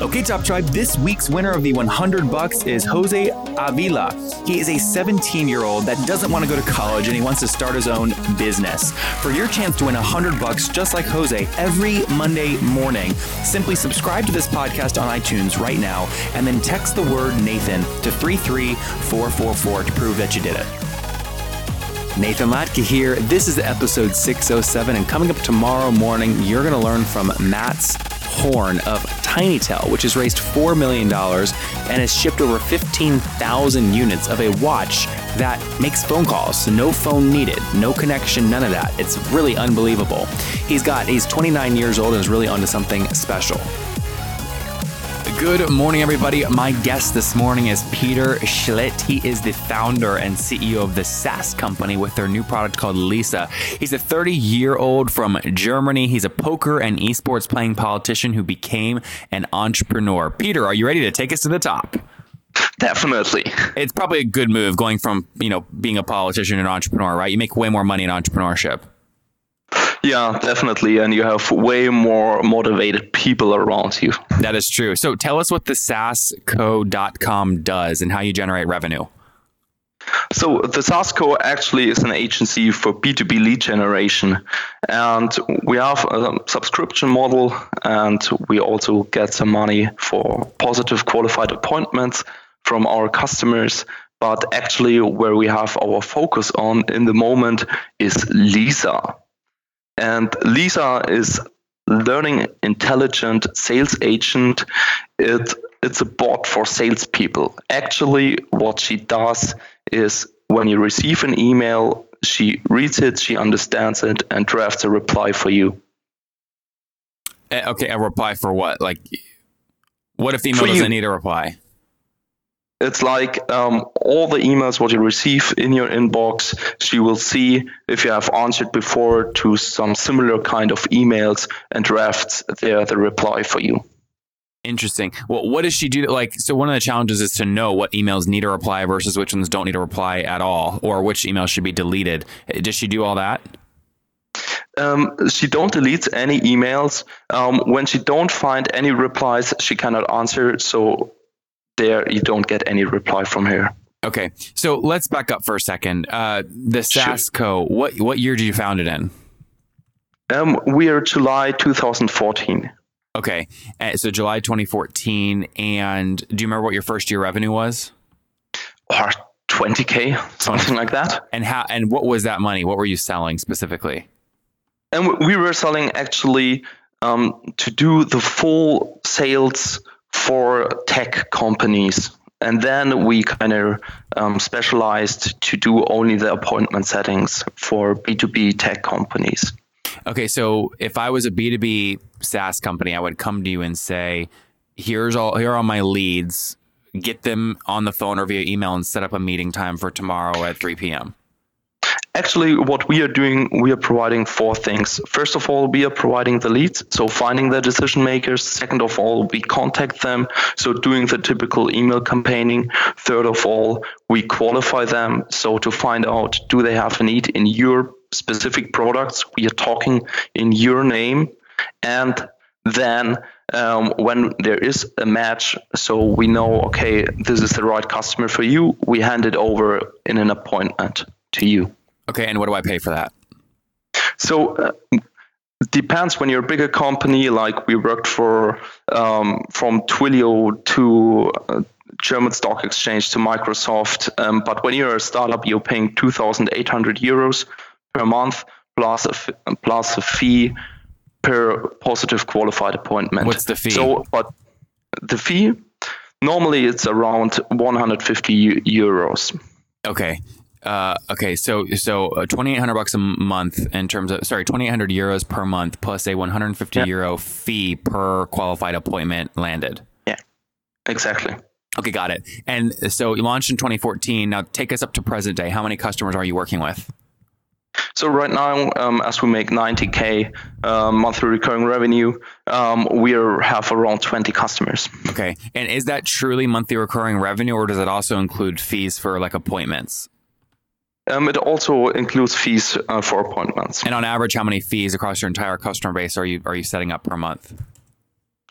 Okay, Top Tribe, this week's winner of the 100 bucks is Jose Avila. He is a 17 year old that doesn't want to go to college and he wants to start his own business. For your chance to win 100 bucks just like Jose every Monday morning, simply subscribe to this podcast on iTunes right now and then text the word Nathan to 33444 to prove that you did it. Nathan Latka here. This is episode 607, and coming up tomorrow morning, you're going to learn from Mats Horn of Tinitell, which has raised $4 million and has shipped over 15,000 units of a watch that makes phone calls. No phone needed, no connection, none of that. It's really unbelievable. He's got, he's 29 years old and is really onto something special. Good morning, everybody. My guest this morning is Peter Schlitt. He is the founder and CEO of the SaaS company with their new product called Lisa. He's a 30 year old from Germany. He's a poker and esports playing politician who became an entrepreneur. Peter, are you ready to take us to the top? Definitely. It's probably a good move going from, you know, being a politician and entrepreneur, right? You make way more money in entrepreneurship. Yeah, definitely. And you have way more motivated people around you. That is true. So tell us what the SaaSco.com does and how you generate revenue. So the SaaSco actually is an agency for B2B lead generation. And we have a subscription model and we also get some money for positive qualified appointments from our customers. But actually, where we have our focus on in the moment is Lisa. And Lisa is learning intelligent sales agent. It it's a bot for salespeople. Actually, what she does is when you receive an email, she reads it, she understands it, and drafts a reply for you. Uh, okay, a reply for what? Like, what if the email doesn't need a reply? It's like um, all the emails what you receive in your inbox, she will see if you have answered before to some similar kind of emails and drafts there the reply for you. Interesting. Well, what does she do? Like, so one of the challenges is to know what emails need a reply versus which ones don't need a reply at all, or which emails should be deleted. Does she do all that? Um, she don't delete any emails. Um, when she don't find any replies, she cannot answer. So there you don't get any reply from her. Okay, so let's back up for a second. Uh, the SaaSco, what what year did you found it in? Um, we are July 2014. Okay, uh, so July 2014, and do you remember what your first year revenue was? Or 20k, something like that. And how? And what was that money? What were you selling specifically? And we were selling actually um, to do the full sales for tech companies. And then we kind of um, specialized to do only the appointment settings for B2B tech companies. Okay, so if I was a B2B SaaS company, I would come to you and say, here's all here are my leads. Get them on the phone or via email and set up a meeting time for tomorrow at 3 p.m. Actually, what we are doing, we are providing four things. First of all, we are providing the leads, so finding the decision makers. Second of all, we contact them, so doing the typical email campaigning. Third of all, we qualify them, so to find out do they have a need in your specific products. We are talking in your name, and then um, when there is a match, so we know okay, this is the right customer for you. We hand it over in an appointment to you. Okay, and what do I pay for that? So uh, depends when you're a bigger company. Like we worked for um, from Twilio to uh, German Stock Exchange to Microsoft. Um, but when you're a startup, you're paying 2,800 euros per month plus a f- plus a fee per positive qualified appointment. What's the fee? So, but the fee normally it's around 150 euros. Okay. Uh, okay, so so uh, twenty eight hundred bucks a month in terms of sorry twenty eight hundred euros per month plus a one hundred and fifty yeah. euro fee per qualified appointment landed. Yeah, exactly. Okay, got it. And so you launched in 2014. Now take us up to present day. How many customers are you working with? So right now, um, as we make 90k uh, monthly recurring revenue, um, we are, have around 20 customers. Okay, and is that truly monthly recurring revenue, or does it also include fees for like appointments? Um, it also includes fees uh, for appointments. And on average, how many fees across your entire customer base are you are you setting up per month?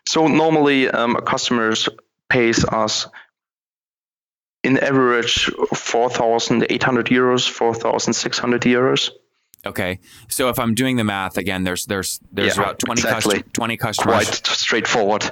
So normally, um, customers pays us in average 4,800 euros, 4,600 euros. Okay, so if I'm doing the math again, there's there's there's Yeah, about 20, exactly. custom, 20 customers. Quite straightforward.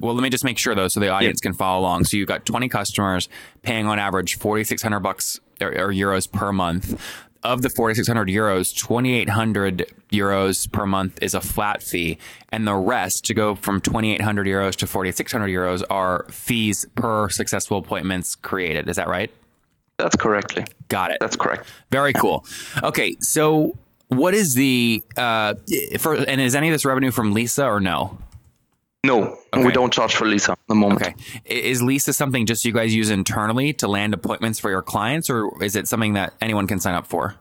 well, let me just make sure though, so the audience can follow along. So you've got 20 customers paying on average 4,600 bucks or, euros per month. Of the 4,600 euros, 2,800 euros per month is a flat fee, and the rest to go from 2,800 euros to 4,600 euros are fees per successful appointments created. Is that right? That's correctly. Got it. That's correct. Very cool. Okay, so what is the uh, for, and is any of this revenue from Lisa or no? No, Okay. we don't charge for Lisa at the moment. Okay. Is Lisa something just you guys use internally to land appointments for your clients, or is it something that anyone can sign up for?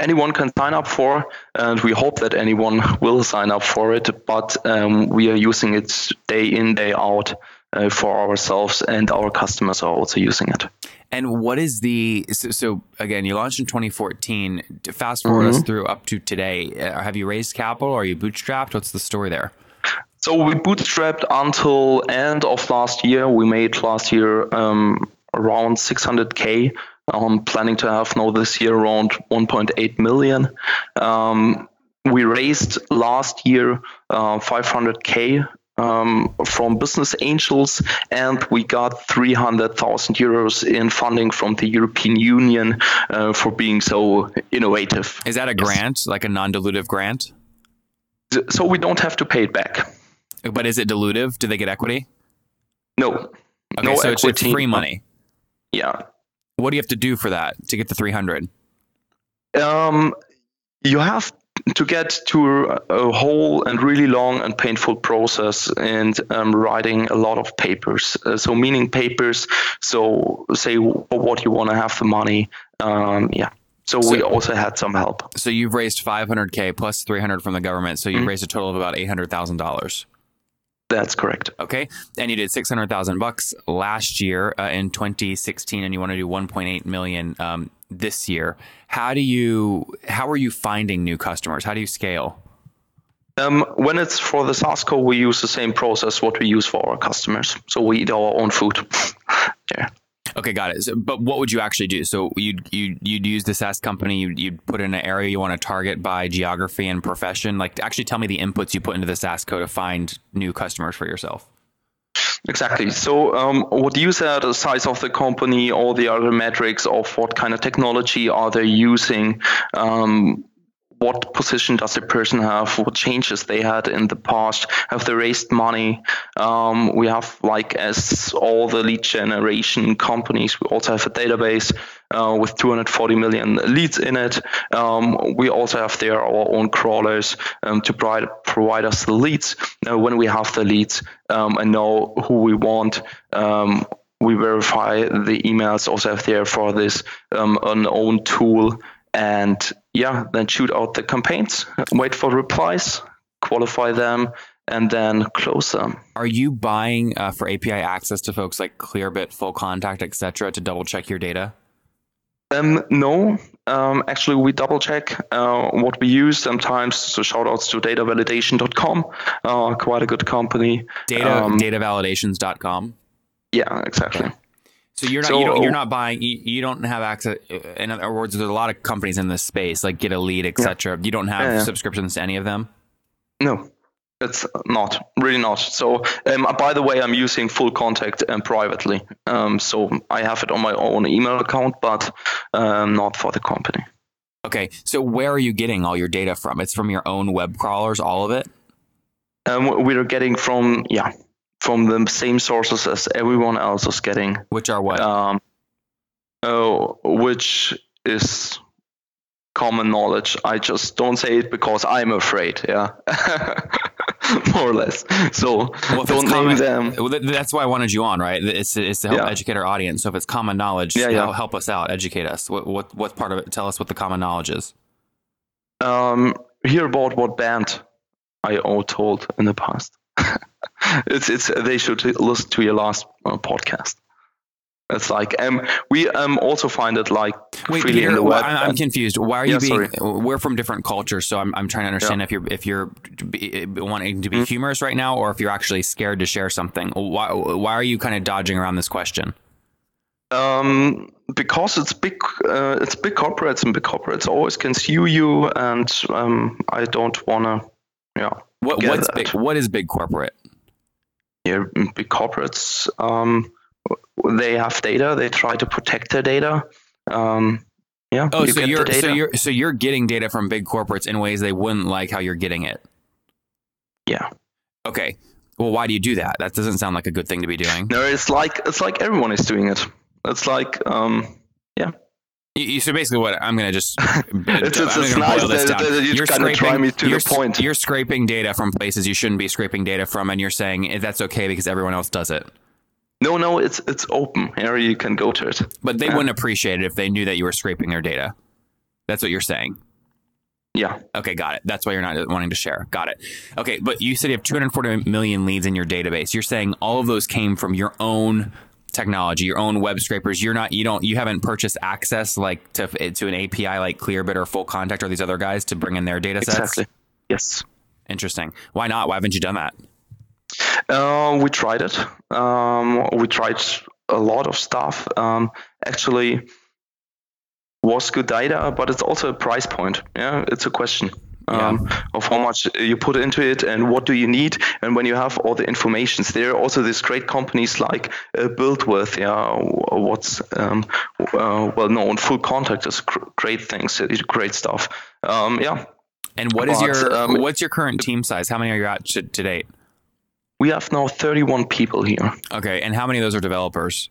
Anyone can sign up for, and we hope that anyone will sign up for it. But um, we are using it day in, day out uh, for ourselves, and our customers are also using it. And what is the so, so again? You launched in 2014. Fast forward us through up to today. Uh, have you raised capital? Are you bootstrapped? What's the story there? So we bootstrapped until end of last year. We made last year um, around 600k. I'm planning to have now this year around 1.8 million. Um, we raised last year uh, 500k um, from business angels, and we got 300,000 euros in funding from the European Union uh, for being so innovative. Is that a grant, like a non-dilutive grant? So we don't have to pay it back. But is it dilutive? Do they get equity? No. Okay, no so it's, it's free money. Yeah. What do you have to do for that to get the 300? Um, you have to get to a whole and really long and painful process and um, writing a lot of papers. Uh, so, meaning papers. So, say what you want to have the money. Um, yeah. So, we also had some help. So you've raised 500k plus 300 from the government. So you've raised a total of about $800,000. That's correct. Okay, and you did 600,000 bucks last year uh, in 2016, and you want to do 1.8 million um, this year. How do you? How are you finding new customers? How do you scale? Um, when it's for the SaaSco, we use the same process what we use for our customers. So we eat our own food. yeah. Okay, got it. So, but what would you actually do? So you'd you'd, you'd use the SaaS company. You'd, you'd put in an area you want to target by geography and profession. Like, actually, tell me the inputs you put into the SaaSco to find new customers for yourself. Exactly. So, um, what you said, the size of the company, all the other metrics of what kind of technology are they using, um, what position does the person have, what changes they had in the past, have they raised money? Um, we have, like, as all the lead generation companies, we also have a database uh, with 240 million leads in it. Um, we also have there our own crawlers um, to provide, provide us the leads. Now, when we have the leads um, and know who we want, um, we verify the emails also have there for this um, an own tool and yeah then shoot out the campaigns wait for replies qualify them and then close them Are you buying uh, for API access to folks like Clearbit, Full Contact, etc., to double check your data? Um, no, um, actually, we double check uh, what we use sometimes. So, shout outs to datavalidation.com, uh, quite a good company. Data Um, datavalidations.com. Yeah, exactly. So you're not So- you don't, you're not buying you, you don't have access. In other words, there's a lot of companies in this space like Get a Lead, etc. You don't have Yeah, yeah. subscriptions to any of them. No, it's not really not. So, um, by the way, I'm using full contact um, privately. Um, so I have it on my own email account, but um, not for the company. Okay, so where are you getting all your data from? It's from your own web crawlers, all of it. Um, we're getting from yeah from the same sources as everyone else is getting. Which are what? um, oh, which is common knowledge. I just don't say it because I'm afraid. Yeah. more or less. So Well, don't name common- them. well, That's why I wanted you on, right? It's, it's to help Yeah. educate our audience. So if it's common knowledge, Yeah, yeah. help- help us out, educate us. What, what what part of it? Tell us what the common knowledge is. Um, hear about what band I all told in the past. It's it's they should listen to your last uh, podcast. It's like um we um also find it like Wait, freely in the web. I'm, I'm and- confused. Why are you Yeah, being? sorry. We're from different cultures, so I'm, I'm trying to understand Yeah. if you're if you're be- wanting to be Mm-hmm. humorous right now, or if you're actually scared to share something. Why why are you kind of dodging around this question? Um, because it's big, uh, it's big corporates, and big corporates always can sue you, and um, I don't wanna, yeah. What what's that. big? What is big corporate? Yeah, big corporates, um, they have data. They try to protect their data. Um, yeah. Oh, you so you're so you're so you're getting data from big corporates in ways they wouldn't like how you're getting it. Yeah. Okay. Well, why do you do that? That doesn't sound like a good thing to be doing. No, it's like it's like everyone is doing it. It's like um, yeah. You, you- so basically, what I'm going to just It's- I'm it's gonna nice boil this that- down. that you You're kinda try me to the you're, s- point. You're scraping data from places you shouldn't be scraping data from, and you're saying eh, that's okay because everyone else does it. No, no, it's it's open. Here you can go to it. But they Yeah. wouldn't appreciate it if they knew that you were scraping their data. That's what you're saying. Yeah. Okay, got it. That's why you're not wanting to share. Got it. Okay, but you said you have 240 million leads in your database. You're saying all of those came from your own technology, your own web scrapers. You're not, you don't, you haven't purchased access like to to an API like Clearbit or Full Contact or these other guys to bring in their data sets. Exactly. Yes. Interesting. Why not? Why haven't you done that? Uh, we tried it. Um, we tried a lot of stuff. Um, actually, was good data, but it's also a price point. Yeah, it's a question um, of how much you put into it and what do you need. And when you have all the informations, there are also these great companies like uh, BuiltWith. Yeah, what's um, uh, well known. Full Contact is great things. Great stuff. Um, yeah, And what is But, your um, what's your current team size? How many are you at to, to date? we have now 31 people here. Okay, and how many of those are developers?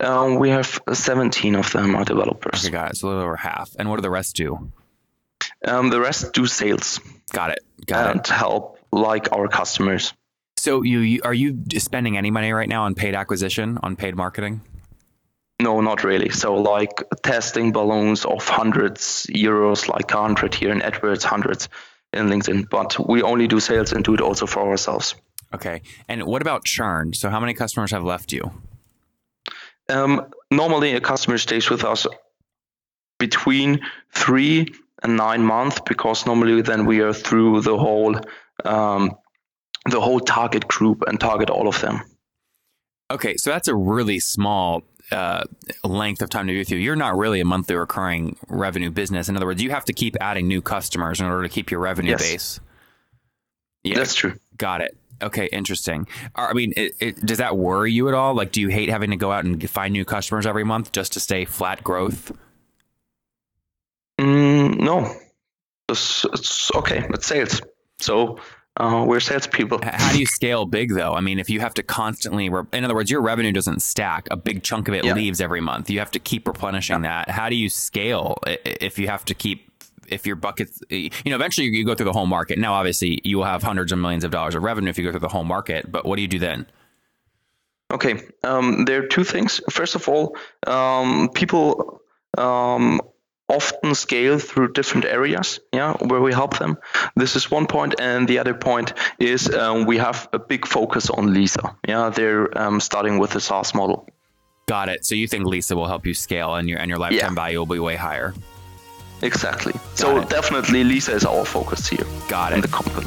Um, we have 17 of them are developers. Okay, it. So a little over half. And what do the rest do? Um, the rest do sales Got it. Got and it. help like our customers. So you, you are you spending any money right now on paid acquisition, on paid marketing? No, not really. So like testing balloons of hundreds euros, like 100 here in AdWords, hundreds in LinkedIn. But we only do sales and do it also for ourselves. Okay. And what about churn? So how many customers have left you? Um, normally, a customer stays with us between three nine months because normally then we are through the whole um, the whole target group and target all of them. Okay, so that's a really small uh, length of time to be with you. You're not really a monthly recurring revenue business. In other words, you have to keep adding new customers in order to keep your revenue Yes. base. Yeah, That's true. got it. Okay, interesting. I mean, it, it, does that worry you at all? Like, do you hate having to go out and find new customers every month just to stay flat growth? No, it's, it's okay. It's sales. So uh, we're salespeople. How do you scale big though? I mean, if you have to constantly, re- in other words, your revenue doesn't stack. A big chunk of it Yeah. leaves every month. You have to keep replenishing that. How do you scale if you have to keep? If your buckets, you know, eventually you go through the whole market. Now, obviously, you will have hundreds of millions of dollars of revenue if you go through the whole market. But what do you do then? Okay, um, there are two things. First of all, um, people um, often scale through different areas, yeah, where we help them. This is one point, and the other point is um, we have a big focus on Lisa. Yeah, they're um, starting with the SaaS model. Got it. So you think Lisa will help you scale, and your and your lifetime Yeah. value will be way higher. Exactly. so it. definitely Lisa is our focus here Got in the company.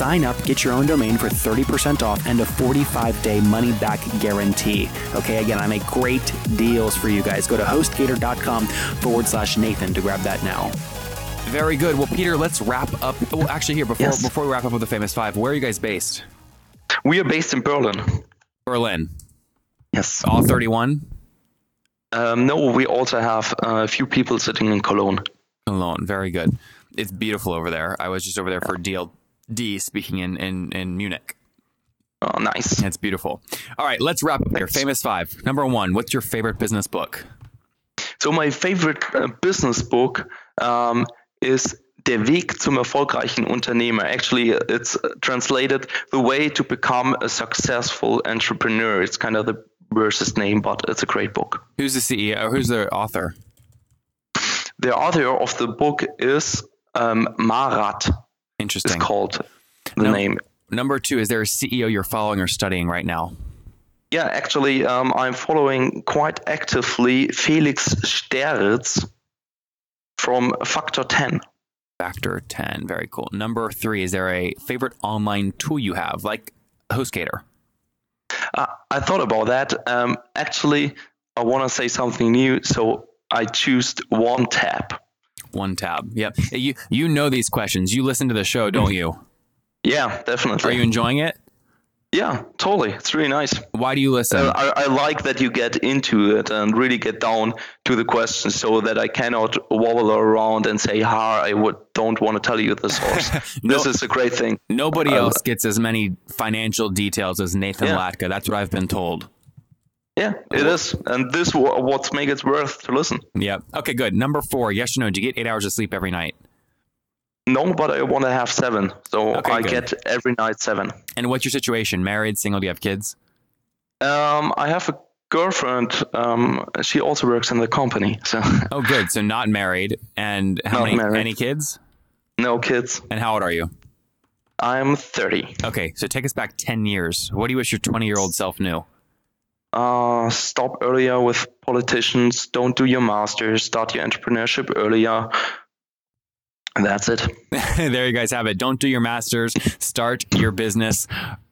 sign up, get your own domain for 30% off and a 45 day money back guarantee. Okay, again, I make great deals for you guys. Go to hostgator.com forward slash Nathan to grab that now. Very good. Well, Peter, let's wrap up. Well, actually, here before Yes. before we wrap up with the famous five, where are you guys based? We are based in Berlin. Berlin. Yes. All 31. Um, no, we also have a few people sitting in Cologne. Cologne. Very good. It's beautiful over there. I was just over there for DLD speaking in in, in Munich. Oh, nice. It's beautiful. All right, let's wrap up here. Famous five. Number one. What's your favorite business book? So my favorite uh, business book um, is Der Weg zum erfolgreichen Unternehmer. Actually, it's translated The Way to Become a Successful Entrepreneur. It's kind of the versus name, but it's a great book. Who's the CEO? Who's the author? The author of the book is um, Merath. Interesting. called the No. name. Number two. Is there a CEO you're following or studying right now? Yeah, actually, um, I'm following quite actively Felix Staeritz from Factor 10. Factor 10. Very cool. Number three. Is there a favorite online tool you have, like HostGator? Uh, I thought about that. Um, actually, I want to say something new, so I choose one tab. One tab. Yep. You you know these questions. You listen to the show, don't you? Yeah, definitely. Are you enjoying it? yeah, totally. It's really nice. Why do you listen? Uh, I, I like that you get into it and really get down to the questions, so that I cannot wobble around and say, "Ha, I would don't want to tell you the source." No. This is a great thing. Nobody uh, else gets as many financial details as Nathan Yeah. Latka. That's what I've been told. Yeah, it is, and this wha- what's make it worth to listen. Yep. Okay, good. Number four. Yes or no? Do you get eight hours of sleep every night? No, but I want to have seven, so Okay, I good. get every night seven. And what's your situation? Married, single? Do you have kids? Um, I have a girlfriend. Um, she also works in the company, so Oh, good. So not married. And how Not many? married. Any kids? no kids. And how old are you? I'm 30. Okay, so take us back ten years. What do you wish your twenty-year-old self knew? Uh, stop earlier with politicians. Don't do your masters. Start your entrepreneurship earlier. And that's it. there you guys have it. Don't do your masters. Start your business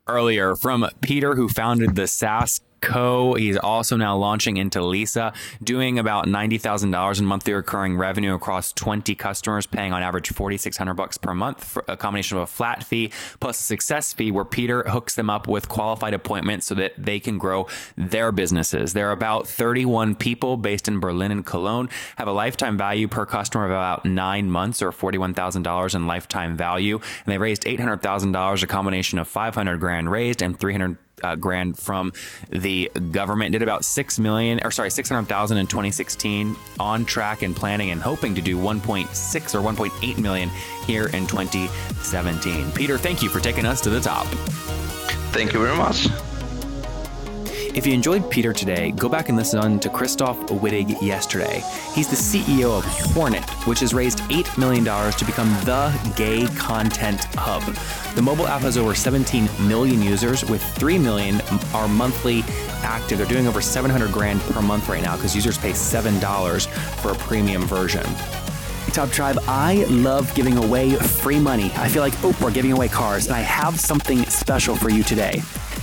earlier. From Peter, who founded the SaaS Co. He's also now launching into Lisa, doing about $90,000 in monthly recurring revenue across 20 customers, paying on average 4,600 bucks per month for a combination of a flat fee plus a success fee where Peter hooks them up with qualified appointments so that they can grow their businesses. They're about 31 people based in Berlin and Cologne, have a lifetime value per customer of about nine months or $41,000 in lifetime value. And they raised $800,000, a combination of 500 grand raised and 300 uh, grand from the government. Did about six million, or sorry, six hundred thousand in 2016. On track and planning and hoping to do 1.6 or 1.8 million here in 2017. Peter, thank you for taking us to the top. Thank you very much. If you enjoyed Peter today, go back and listen to Christoph Wittig yesterday. He's the CEO of Hornet, which has raised $8 million to become the gay content hub. The mobile app has over 17 million users, with 3 million are monthly active. They're doing over 700 grand per month right now because users pay $7 for a premium version. Top Tribe, I love giving away free money. I feel like Oprah giving away cars, and I have something special for you today.